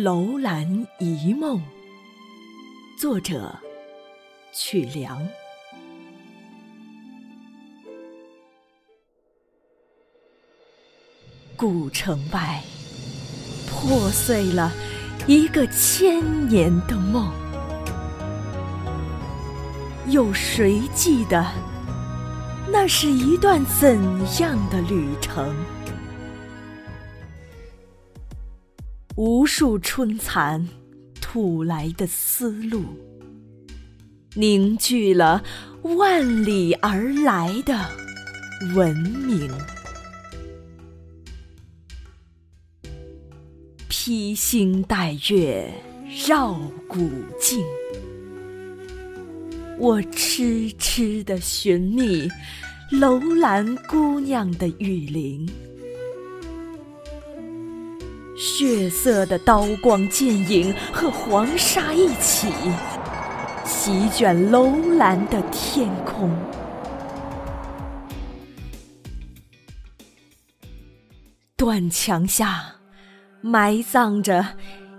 楼兰一梦，作者曲梁。古城外，破碎了一个千年的梦，有谁记得那是一段怎样的旅程？无数春蚕吐来的丝路，凝聚了万里而来的文明。披星戴月绕古镜，我痴痴地寻觅楼兰姑娘的玉灵。血色的刀光剑影和黄沙一起，席卷楼兰的天空。断墙下，埋葬着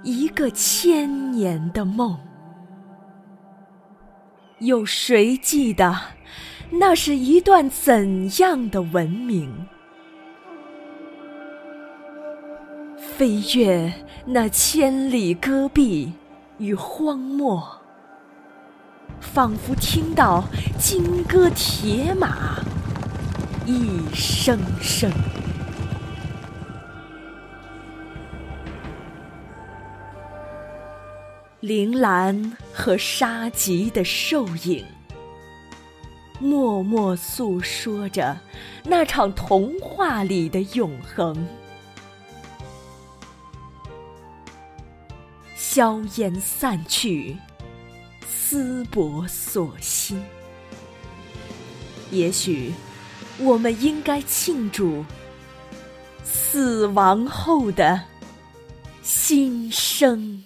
一个千年的梦。有谁记得，那是一段怎样的文明？飞越那千里戈壁与荒漠，仿佛听到金戈铁马一声声。铃兰和沙棘的瘦影，默默诉说着那场童话里的永恒。硝烟散去，丝帛锁心。也许，我们应该庆祝死亡后的新生。